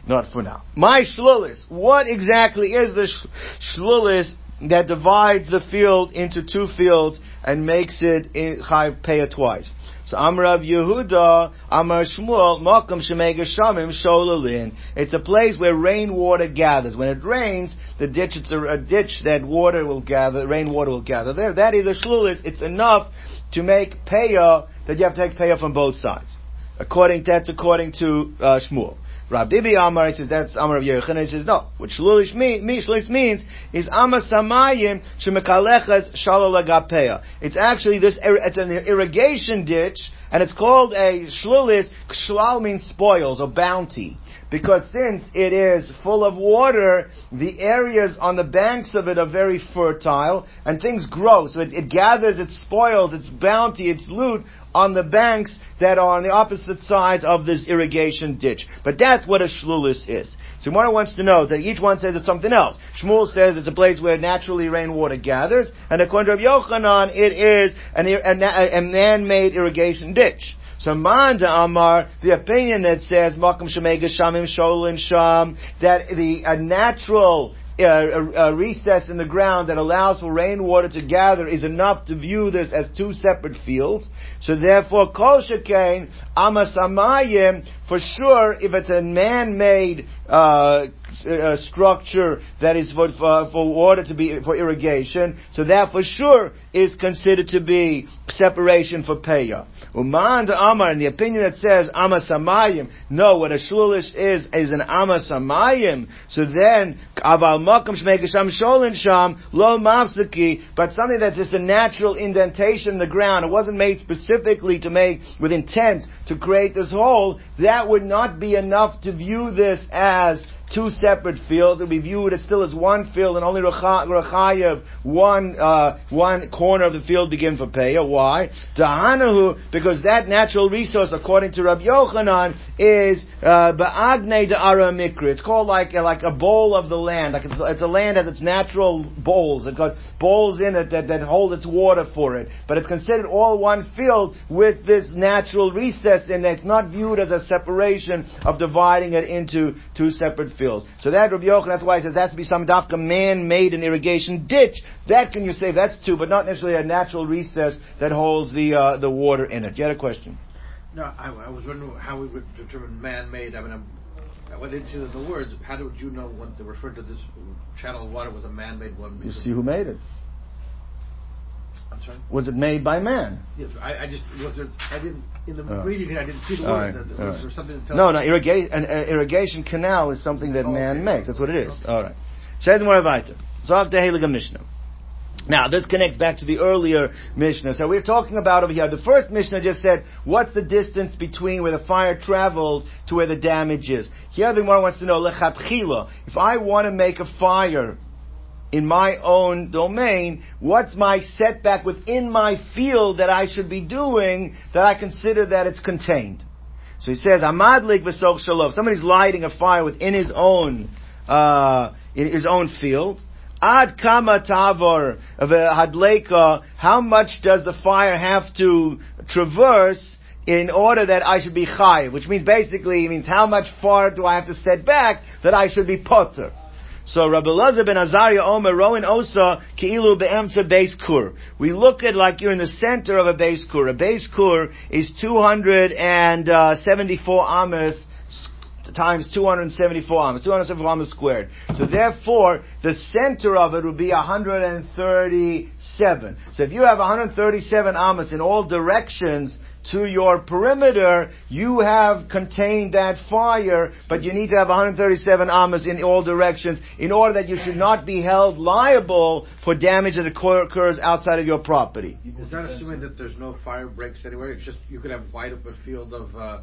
Not for now. My shlulis. What exactly is the sh- shlulis that divides the field into two fields and makes it chayv pay it twice. So Amrav Yehuda, Amar Shmuel, Makam Shemega Shamim Sholalin. It's a place where rainwater gathers. When it rains, the ditch, it's a, a ditch that water will gather, rainwater will gather there. That is a shlulis. It's enough to make payah that you have to take payah from both sides. According, that's according to uh, Shmuel. Rabbi Amar, he says that's Amar of Yeruchana. He says no. What shlulish mean, shlulish means is Amar Samayim shemekalechas shalol agapeya. It's actually this. It's an irrigation ditch, and it's called a shlulis. Shlal means spoils or bounty. Because since it is full of water, the areas on the banks of it are very fertile, and things grow. So it, it gathers its spoils, its bounty, its loot on the banks that are on the opposite sides of this irrigation ditch. But that's what a shlulis is. So Gemara wants to know that each one says it's something else. Shmuel says it's a place where naturally rainwater gathers, and according to Yochanan, it is an, a, a man-made irrigation ditch. So Manda Amar, the opinion that says Makam Shemega Shamim Sholin Sham, that the a natural uh, a, a, recess in the ground that allows for rainwater to gather is enough to view this as two separate fields. So therefore, kol shekain amasamayim for sure if it's a man-made uh, uh, structure that is for, for, for water to be for irrigation, so that for sure is considered to be separation for payah. Uman the Amar, in the opinion that says amasamayim, no, what a shulish is is an amasamayim. So then aval makam shmeikasham sholin sham lo mafsaki, but something that's just a natural indentation in the ground. It wasn't made specifically to make with intent to create this hole. That would not be enough to view this as has two separate fields, it would be viewed as still as one field and only Rechayev, one, uh, one corner of the field begin for Peah. Why? Dahanahu, because that natural resource, according to Rabbi Yochanan, is, uh, Ba'agne Da'ara Mikri. It's called like, like a bowl of the land. Like it's, it's a land has its natural bowls. It's got bowls in it that, that hold its water for it. But it's considered all one field with this natural recess it. It's not viewed as a separation of dividing it into two separate fields. So that Rabbi Yochanan, that's why he says that has to be some dafka man-made an irrigation ditch. That can you say that's two, but not necessarily a natural recess that holds the uh, the water in it. You had a question? No, I, I was wondering how we would determine man-made. I mean, I'm, I went into the words. How did you know when they referred to this channel of water was a man-made one? You see who made it. I'm sorry. Was it made by man? Yes, I, I just was there. I didn't in the Oh. reading here. I didn't see the word. right, That- all was right. something that No, no, irrigation, an uh, irrigation canal is something that Oh, man okay. makes. That's what it is. Okay. All right. Says more weiter. Zog the Heilige Mishnah. Now, this connects back to the earlier Mishnah. So we're talking about over here, the first Mishnah just said, what's the distance between where the fire traveled to where the damage is? Here the Gemara wants to know, lechatchila, if I want to make a fire in my own domain, what's my setback within my field that I should be doing that I consider that it's contained? So he says, Amadlik v'soch shalom. Somebody's lighting a fire within his own, uh, in his own field. Ad kama tavor hadleka. How much does the fire have to traverse in order that I should be chayiv? Which means basically, it means how much far do I have to set back that I should be potter? So Rabbi Elazar ben Azariah Omer Rowan Osa Ki'ilu Be'emtza Beis Kur. We look at like you're in the center of a Beis Kur. A Beis Kur is 274 amas times 274 amas, 274 amas squared. So therefore, the center of it would be 137. So if you have 137 amas in all directions, to your perimeter, you have contained that fire, but you need to have 137 amas in all directions in order that you should not be held liable for damage that occurs outside of your property. Is that assuming that there's no fire breaks anywhere? It's just you could have wide open field of uh,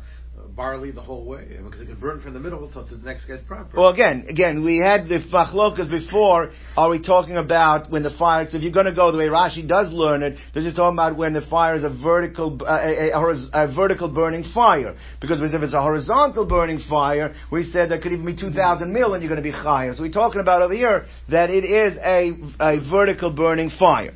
barley the whole way because it can burn from the middle till the next guy's property. Well, again, again, we had the machlokas before. Are we talking about when the fire? So if you're going to go the way Rashi does learn it, this is talking about when the fire is a vertical, uh, a, a, a vertical burning fire. Because if it's a horizontal burning fire, we said there could even be 2,000 mil and you're going to be higher. So we're talking about over here that it is a, a vertical burning fire.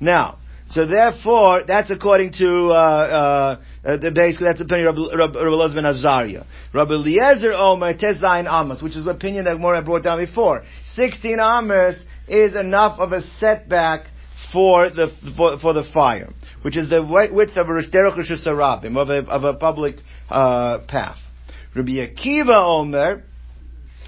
Now, so therefore, that's according to uh, uh, uh, basically that's the opinion of Rabbi, Elazar ben Azariah. Rabbi Eliezer Omer Tezayin Amos, which is the opinion that Mora brought down before. Sixteen Amos is enough of a setback for the for, for the fire, which is the width of a Derech of a of a public uh, path. Rabbi Akiva Omer.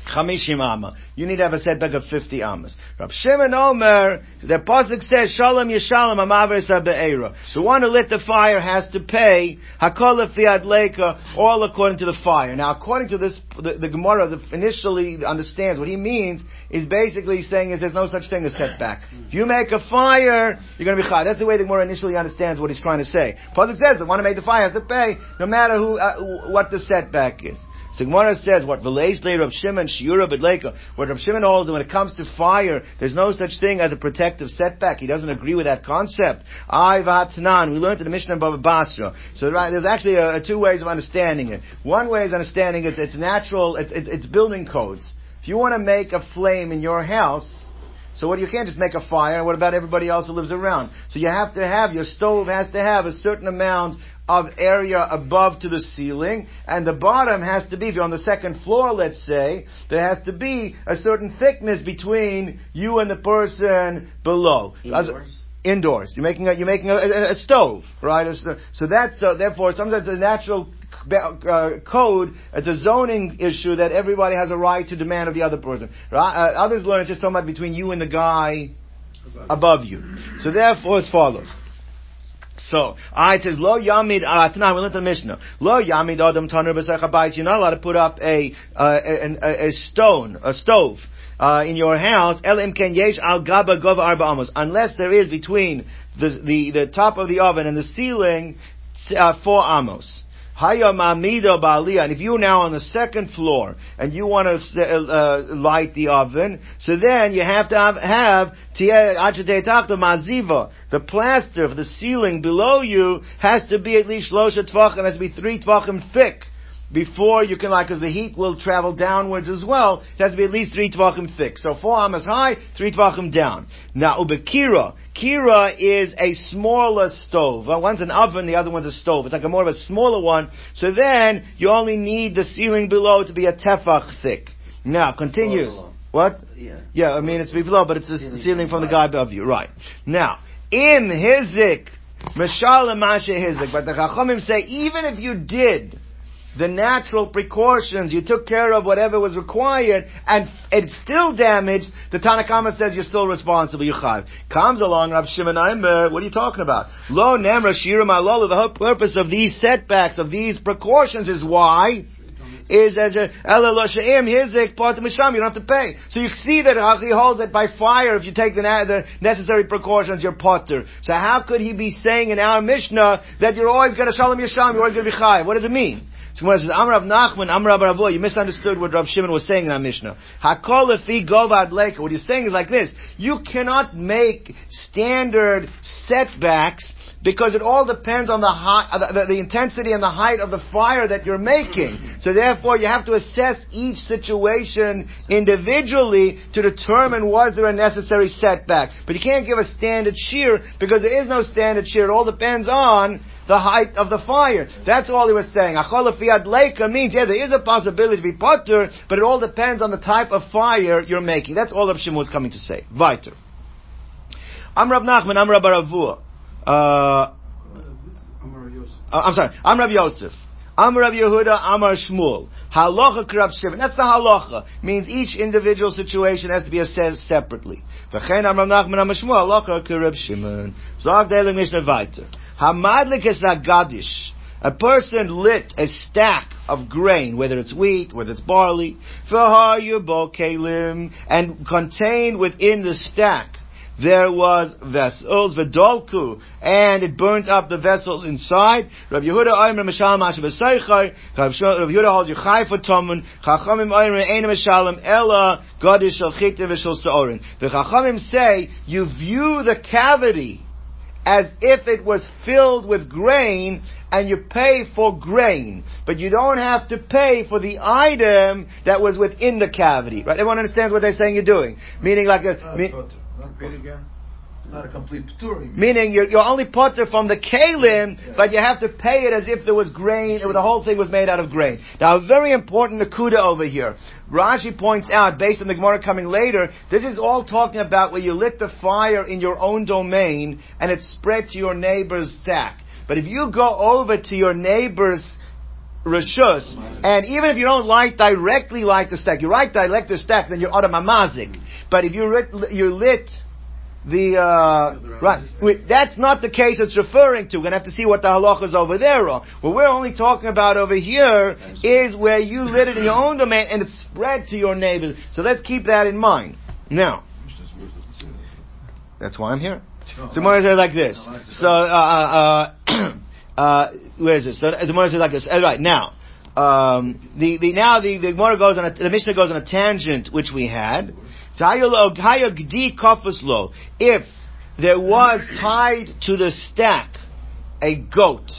Chamishim Amma. You need to have a setback of 50 Ammas. Rab Shimon Omer, the Pasuk says, Shalom Yeshalom Amavis Be'era. The one who lit the fire has to pay Hakol Fiat Leka, all according to the fire. Now, according to this, the, the Gemara the, initially understands what he means is basically saying is there's no such thing as setback. If you make a fire, you're going to be chai. That's the way the Gemara initially understands what he's trying to say. Pasuk says the one who made the fire has to pay, no matter who, uh, what the setback is. So says what Velays later of Shimon Shiura Bedleka. What Rav Shimon holds when it comes to fire, there's no such thing as a protective setback. He doesn't agree with that concept. I Vatnan. We learned in the Mishnah Baba Basra. So right, there's actually uh two ways of understanding it. One way is understanding it. It's natural. It's, it's, it's building codes. If you want to make a flame in your house. So what you can't just make a fire. And what about everybody else who lives around? So you have to have your stove has to have a certain amount of area above to the ceiling, and the bottom has to be, if you're on the second floor, let's say, there has to be a certain thickness between you and the person below. Indoors? Indoors. You're making a, you're making a, a, a stove, right? So that's, uh, therefore, sometimes a natural code, it's a zoning issue that everybody has a right to demand of the other person. Right? Uh, others learn it's just talking about between you and the guy above you. So therefore it follows. So, I it says, Lo Yamid, uh, tonight we learned the Mishnah. Lo Yamid Adam Tanur B'Sech You're not allowed to put up a, uh, a, a, a stone, a stove, uh, in your house, Yesh Al Gaba Gova Arba Amos. Unless there is between the, the, the top of the oven and the ceiling, uh, four amos. And if you're now on the second floor and you want to uh, light the oven, so then you have to have, have. The plaster of the ceiling below you has to be at least losha tvachim, has to be three tvachim thick before you can like, because the heat will travel downwards as well. It has to be at least three tvachim thick. So four amas high, three tvachim down. Now ubekira, kira is a smaller stove. Well, one's an oven, the other one's a stove. It's like a more of a smaller one. So then you only need the ceiling below to be a tefach thick. Now continues. What? Yeah. Yeah, I mean it's below, but it's the ceiling, ceiling from the guy above you. Right. Now, in Hizik, Mashal Masha Hizik, but the Chachamim say even if you did the natural precautions, you took care of whatever was required, and it's still damaged, the Tanakama says you're still responsible, you chav. Comes along Rav Shimon Aimer, what are you talking about? Lo nemra shirim alolu, the whole purpose of these setbacks, of these precautions is why? Is as a hizik part of misham. You don't have to pay. So you see that he holds that by fire, if you take the, the necessary precautions, you're potter. So how could he be saying in our Mishnah that you're always going to shalom yasham, you're always going to be chayiv? What does it mean? So it says Amrav Nachman, Amrav Ravo, you misunderstood what Rav Shimon was saying in our Mishnah. Hakol lefi govad leika. What he's saying is like this: you cannot make standard setbacks because it all depends on the, high, uh, the, the, the, intensity and the height of the fire that you're making. So therefore, you have to assess each situation individually to determine was there a necessary setback. But you can't give a standard shear because there is no standard shear. It all depends on the height of the fire. That's all he was saying. Acholafiyad leika means, yeah, there is a possibility to be potter, but it all depends on the type of fire you're making. That's all Rav Shimon was coming to say. Weiter. I'm Rav Nachman, I'm Rav Baravua. Uh, I'm sorry, I'm Rav Yosef. I'm Rav Yehuda, Amar Shmuel. Halacha Krab Shimon. That's the halacha. Means each individual situation has to be assessed separately. V'chein Amar Nachman Amar Shmuel. Halacha Krab Shimon. Zog Deling Mishnah Weiter. Hamadlik is a gadish. A person lit a stack of grain, whether it's wheat, whether it's barley, and contained within the stack there was vessels, vedolku, and it burnt up the vessels inside. Rabbi Yehuda Aymer Mishal Mashav Esaychai, Rabbi Yehuda holds you chai for Chachamim Mishalim Ella, Gadish Shal Chikte V'Shal Sa'orin. The Chachamim say, you view the cavity as if it was filled with grain and you pay for grain, but you don't have to pay for the item that was within the cavity. Right? Everyone understands what they're saying you're doing. Meaning like a, mean, again. Not a complete. Meaning you're, you're only potter from the kalim, yeah. but you have to pay it as if there was grain, or the whole thing was made out of grain. Now, a very important nakuda over here. Rashi points out, based on the Gemara coming later, this is all talking about where you lit the fire in your own domain and it spread to your neighbor's stack. But if you go over to your neighbor's rishus, and even if you don't light directly light the stack, you light direct the stack, then you're automamazik. But if you lit, you lit the uh, right. that's not the case it's referring to. We're gonna have to see what the halacha is over there are. What we're only talking about over here is where you lit it in your own domain and it spread to your neighbors. So let's keep that in mind. Now, that's why I'm here. So Gemara says like this. So uh, uh, uh, where is this? So the Gemara says like this. All right now. Um, the, the now the the Gemara goes on a, the Mishnah goes on a tangent which we had, if there was tied to the stack a goat,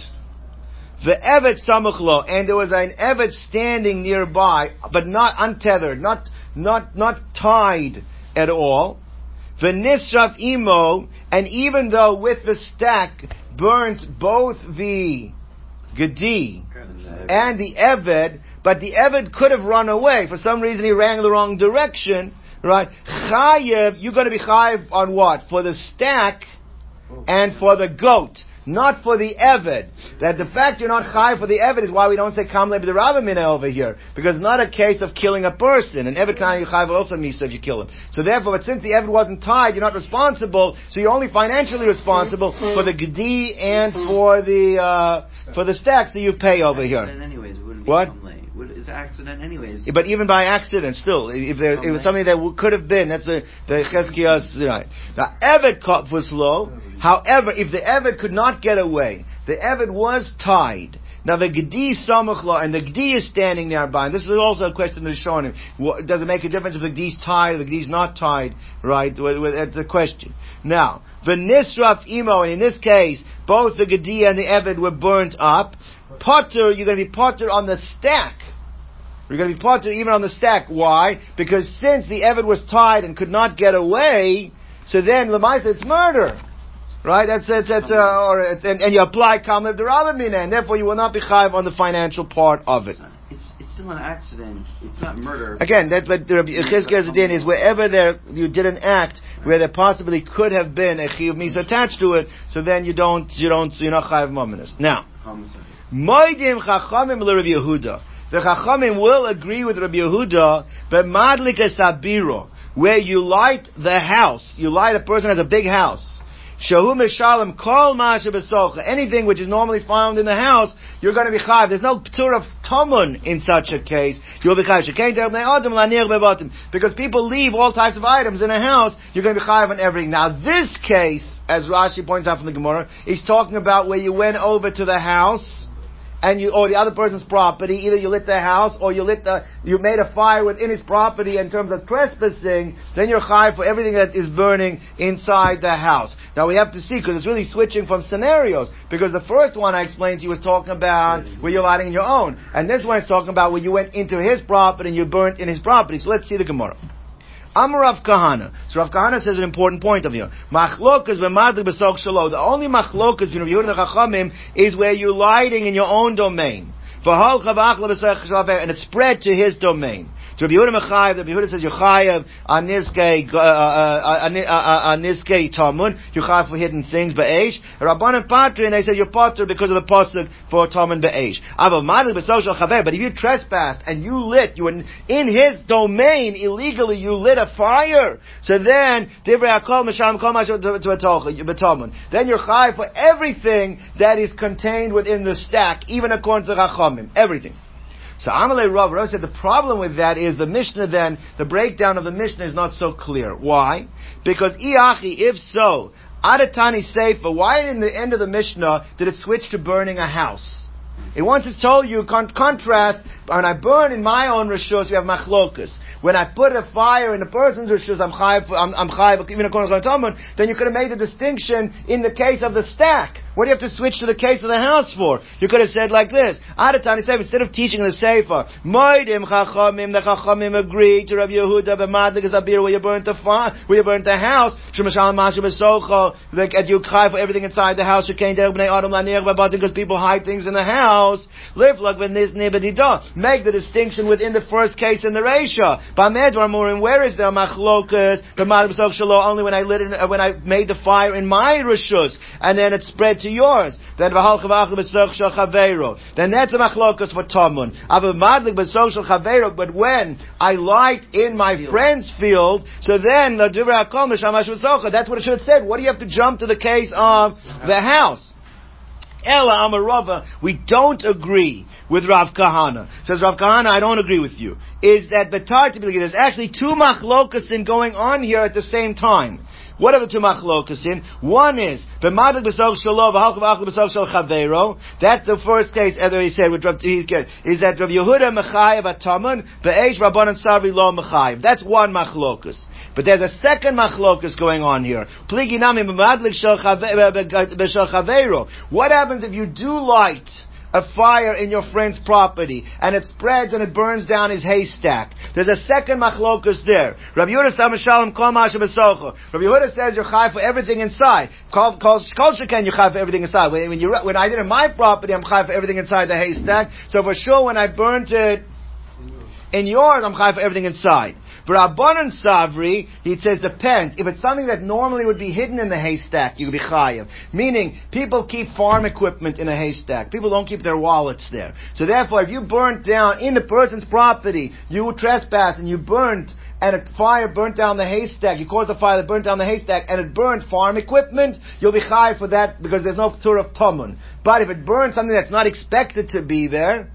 the evet samuchlo, and there was an evet standing nearby, but not untethered, not not not tied at all. The nisraf imo, and even though with the stack burnt both the gedi and the eved, but the eved could have run away. For some reason, he ran in the wrong direction. Right? Chayev, you're going to be chayev on what? For the stack and for the goat. Not for the Eved. That the fact you're not chayiv for the Eved is why we don't say Kam the Rabamina over here. Because it's not a case of killing a person. And Eved can you chayiv also misa if you kill him. So therefore, but since the Eved wasn't tied, you're not responsible, so you're only financially responsible for the Gedi and for the, uh, for the stack, so you pay over here. Anyways, what? It's accident anyways. But even by accident, still, if there, it was something that could have been, that's the, the Cheskiyas, right. Now, Eved was low. However, if the Eved could not get away, the Eved was tied, Now the Gedi Samachla, and the Gedi is standing nearby, and this is also a question that is shown him. What, does it make a difference if the Gedi is tied or the is not tied? Right? That's a question. Now, the Nisraf Imo, and in this case, both the Gedi and the Evid were burnt up. Potter, you're going to be Potter on the stack. You're going to be Potter even on the stack. Why? Because since the Evid was tied and could not get away, so then Lamaisa it's murder. Right? That's, that's, that's, uh, or, and, and you apply Kamal Derabamina, and therefore you will not be chayiv on the financial part of it. It's, it's still an accident. It's not murder. Again, that's what the Rabbi Yechizkiel Zadin is wherever there, you did an act where there possibly could have been a chiyuv mis attached to it, so then you don't, you don't, you're not chayiv mominus. Now. Moidim Chachamim Rabbi Yehuda. The Chachamim will agree with Rabbi Yehuda, but Madlika Sabiro, where you light the house, you light a person has a big house. Shahu Meshalem Kol Masha. Anything which is normally found in the house, you're going to be chayiv. There's no ptur of tamun in such a case. You'll be chayiv. Because people leave all types of items in a house, you're going to be chayiv on everything. Now this case, as Rashi points out from the Gemara, he's talking about where you went over to the house, and you or the other person's property, either you lit the house or you lit the you made a fire within his property in terms of trespassing, then you're high for everything that is burning inside the house. Now we have to see because it's really switching from scenarios because the first one I explained to you was talking about where you're lighting your own, and this one is talking about where you went into his property and you burnt in his property. So let's see the Gemara. Amar Rav Kahana. So Rav Kahana says an important point of here. Machlokas v'madlik b'sok shalo. The only machlokas between Yehuda the Chachamim is where you're lighting in your own domain. And it spread to his domain. So Rabbi Yehuda Mechayev, Rabbi Yehuda says you're chayev on niskei uh, uh, on niskei tamun. You're chayev for hidden things be'esh. Rabban and Patri, and they said you're potter because of the pasuk for tamun be'esh. But if you trespassed and you lit, you were in his domain illegally. You lit a fire. So then divrei hakol misham kol b'tamun. Then you're chayev for everything that is contained within the stack, even according to the Everything. So Amalei Rav, Rav said the problem with that is the Mishnah then, the breakdown of the Mishnah is not so clear. Why? Because Iachi, if so, Adatani Sefer, why in the end of the Mishnah did it switch to burning a house? It once it's told you, con- contrast, when I burn in my own rishos, we have machlokas. When I put a fire in a person's rishos, I'm chayiv, I'm, I'm chayiv, even according to Talmud, then you could have made the distinction in the case of the stack. What do you have to switch to the case of the house for? You could have said like this. Adatani said, instead of teaching the Sefer, Moidim Chachamim, the Chachamim agreed to Rabbi Yehuda, B'madlik Zabir, where you burnt the fire, where you burnt the house, Shemashal Masha B'socho, like, you cry for everything inside the house, you can't B'nei Adam Lanier because people hide things in the house. Live like when this nibadida. Make the distinction within the first case in the Reisha. B'medvar Murim, where is there machlokas, B'madlik B'soch Shalom, only when I lit it, uh, when I made the fire in my Rishus, and then it spread to yours. Then v'hal chavachim b'soch shel chaveiro. Then that's a machlokas for tamun. Ava madlik b'soch shel chaveiro. But when I light in my friend's field, so then the divrei hakol mishamash. That's what it should have said. What do you have to jump to the case of the house? Ella Amarava, we don't agree with Rav Kahana. Says Rav Kahana, I don't agree with you. Is that Betar There's actually two machlokasin going on here at the same time. What are the two machlokasin? One is b'madik b'soch shalo v'halchav achal b'soch shal chaveiro. That's the first case. As he said, with Rav is that Rav Yehuda mechayev ataman ve'esh rabbanan sarvi lo mechayev. That's one machlokas. But there's a second machlokas going on here. Pligi nami b'madlik shal chaveiro. What happens if you do light? A fire in your friend's property, and it spreads and it burns down his haystack. There's a second machlokus there. Rabbi Yehuda Shalom Kol Rabbi Yehuda says you're chai for everything inside. Kol Sheken you're for everything inside. When, you, when I did in my property, I'm chai for everything inside the haystack. So for sure, when I burnt it in yours, I'm chai for everything inside. For Rabbanan Savri, he says depends. If it's something that normally would be hidden in the haystack, you could be chayiv. Meaning, people keep farm equipment in a haystack. People don't keep their wallets there. So therefore, if you burnt down in the person's property, you trespassed and you burnt and a fire burnt down the haystack, you caused a fire that burnt down the haystack, and it burned farm equipment, you'll be chayiv for that because there's no tour of tamun. But if it burns something that's not expected to be there,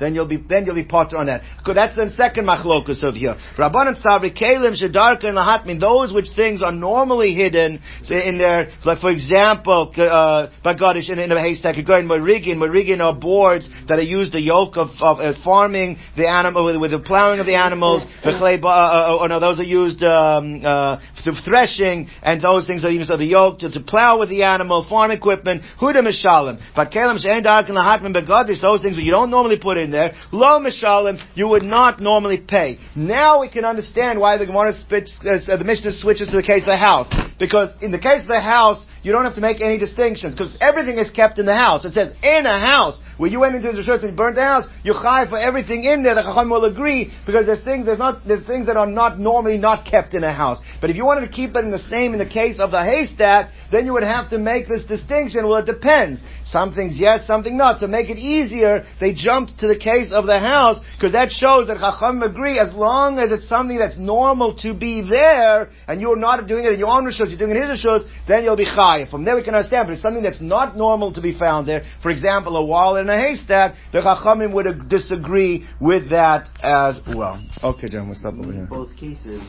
then you'll be then you'll be potter on that. That's the second machlokus of here. Rabbanan sabri kelim shedarka and lahatmin. Those which things are normally hidden in there, like for example, uh, bagadish in, in a haystack, you go in marigin. Marigin are boards that are used the yoke of, of uh, farming the animal with, with the plowing of the animals. The clay, uh, uh, uh, no, those are used um, uh, threshing, and those things are used of the yoke to, to plow with the animal, farm equipment. Huda mishalim. But kelim she'en darka and lahatmin bagadish. Those things that you don't normally put in there. Lo mishalim, you would not normally pay. Now we can understand why the Gemara spits, uh, the Mishnah switches to the case of the house. Because in the case of the house, you don't have to make any distinctions because everything is kept in the house. It says in a house where you went into his church and burnt the house, you chai for everything in there. The chacham will agree because there's things there's not there's things that are not normally not kept in a house. But if you wanted to keep it in the same in the case of the haystack, then you would have to make this distinction. Well, it depends. Some things yes, something not. So make it easier. They jumped to the case of the house because that shows that chacham agree as long as it's something that's normal to be there and you're not doing it in your own rishos, you're doing it in his rishos, then you'll be chai. From there we can understand, but it's something that's not normal to be found there. For example, a wall in a haystack, the Chachamim would disagree with that as well. Okay, John, we'll stop over here. In both cases,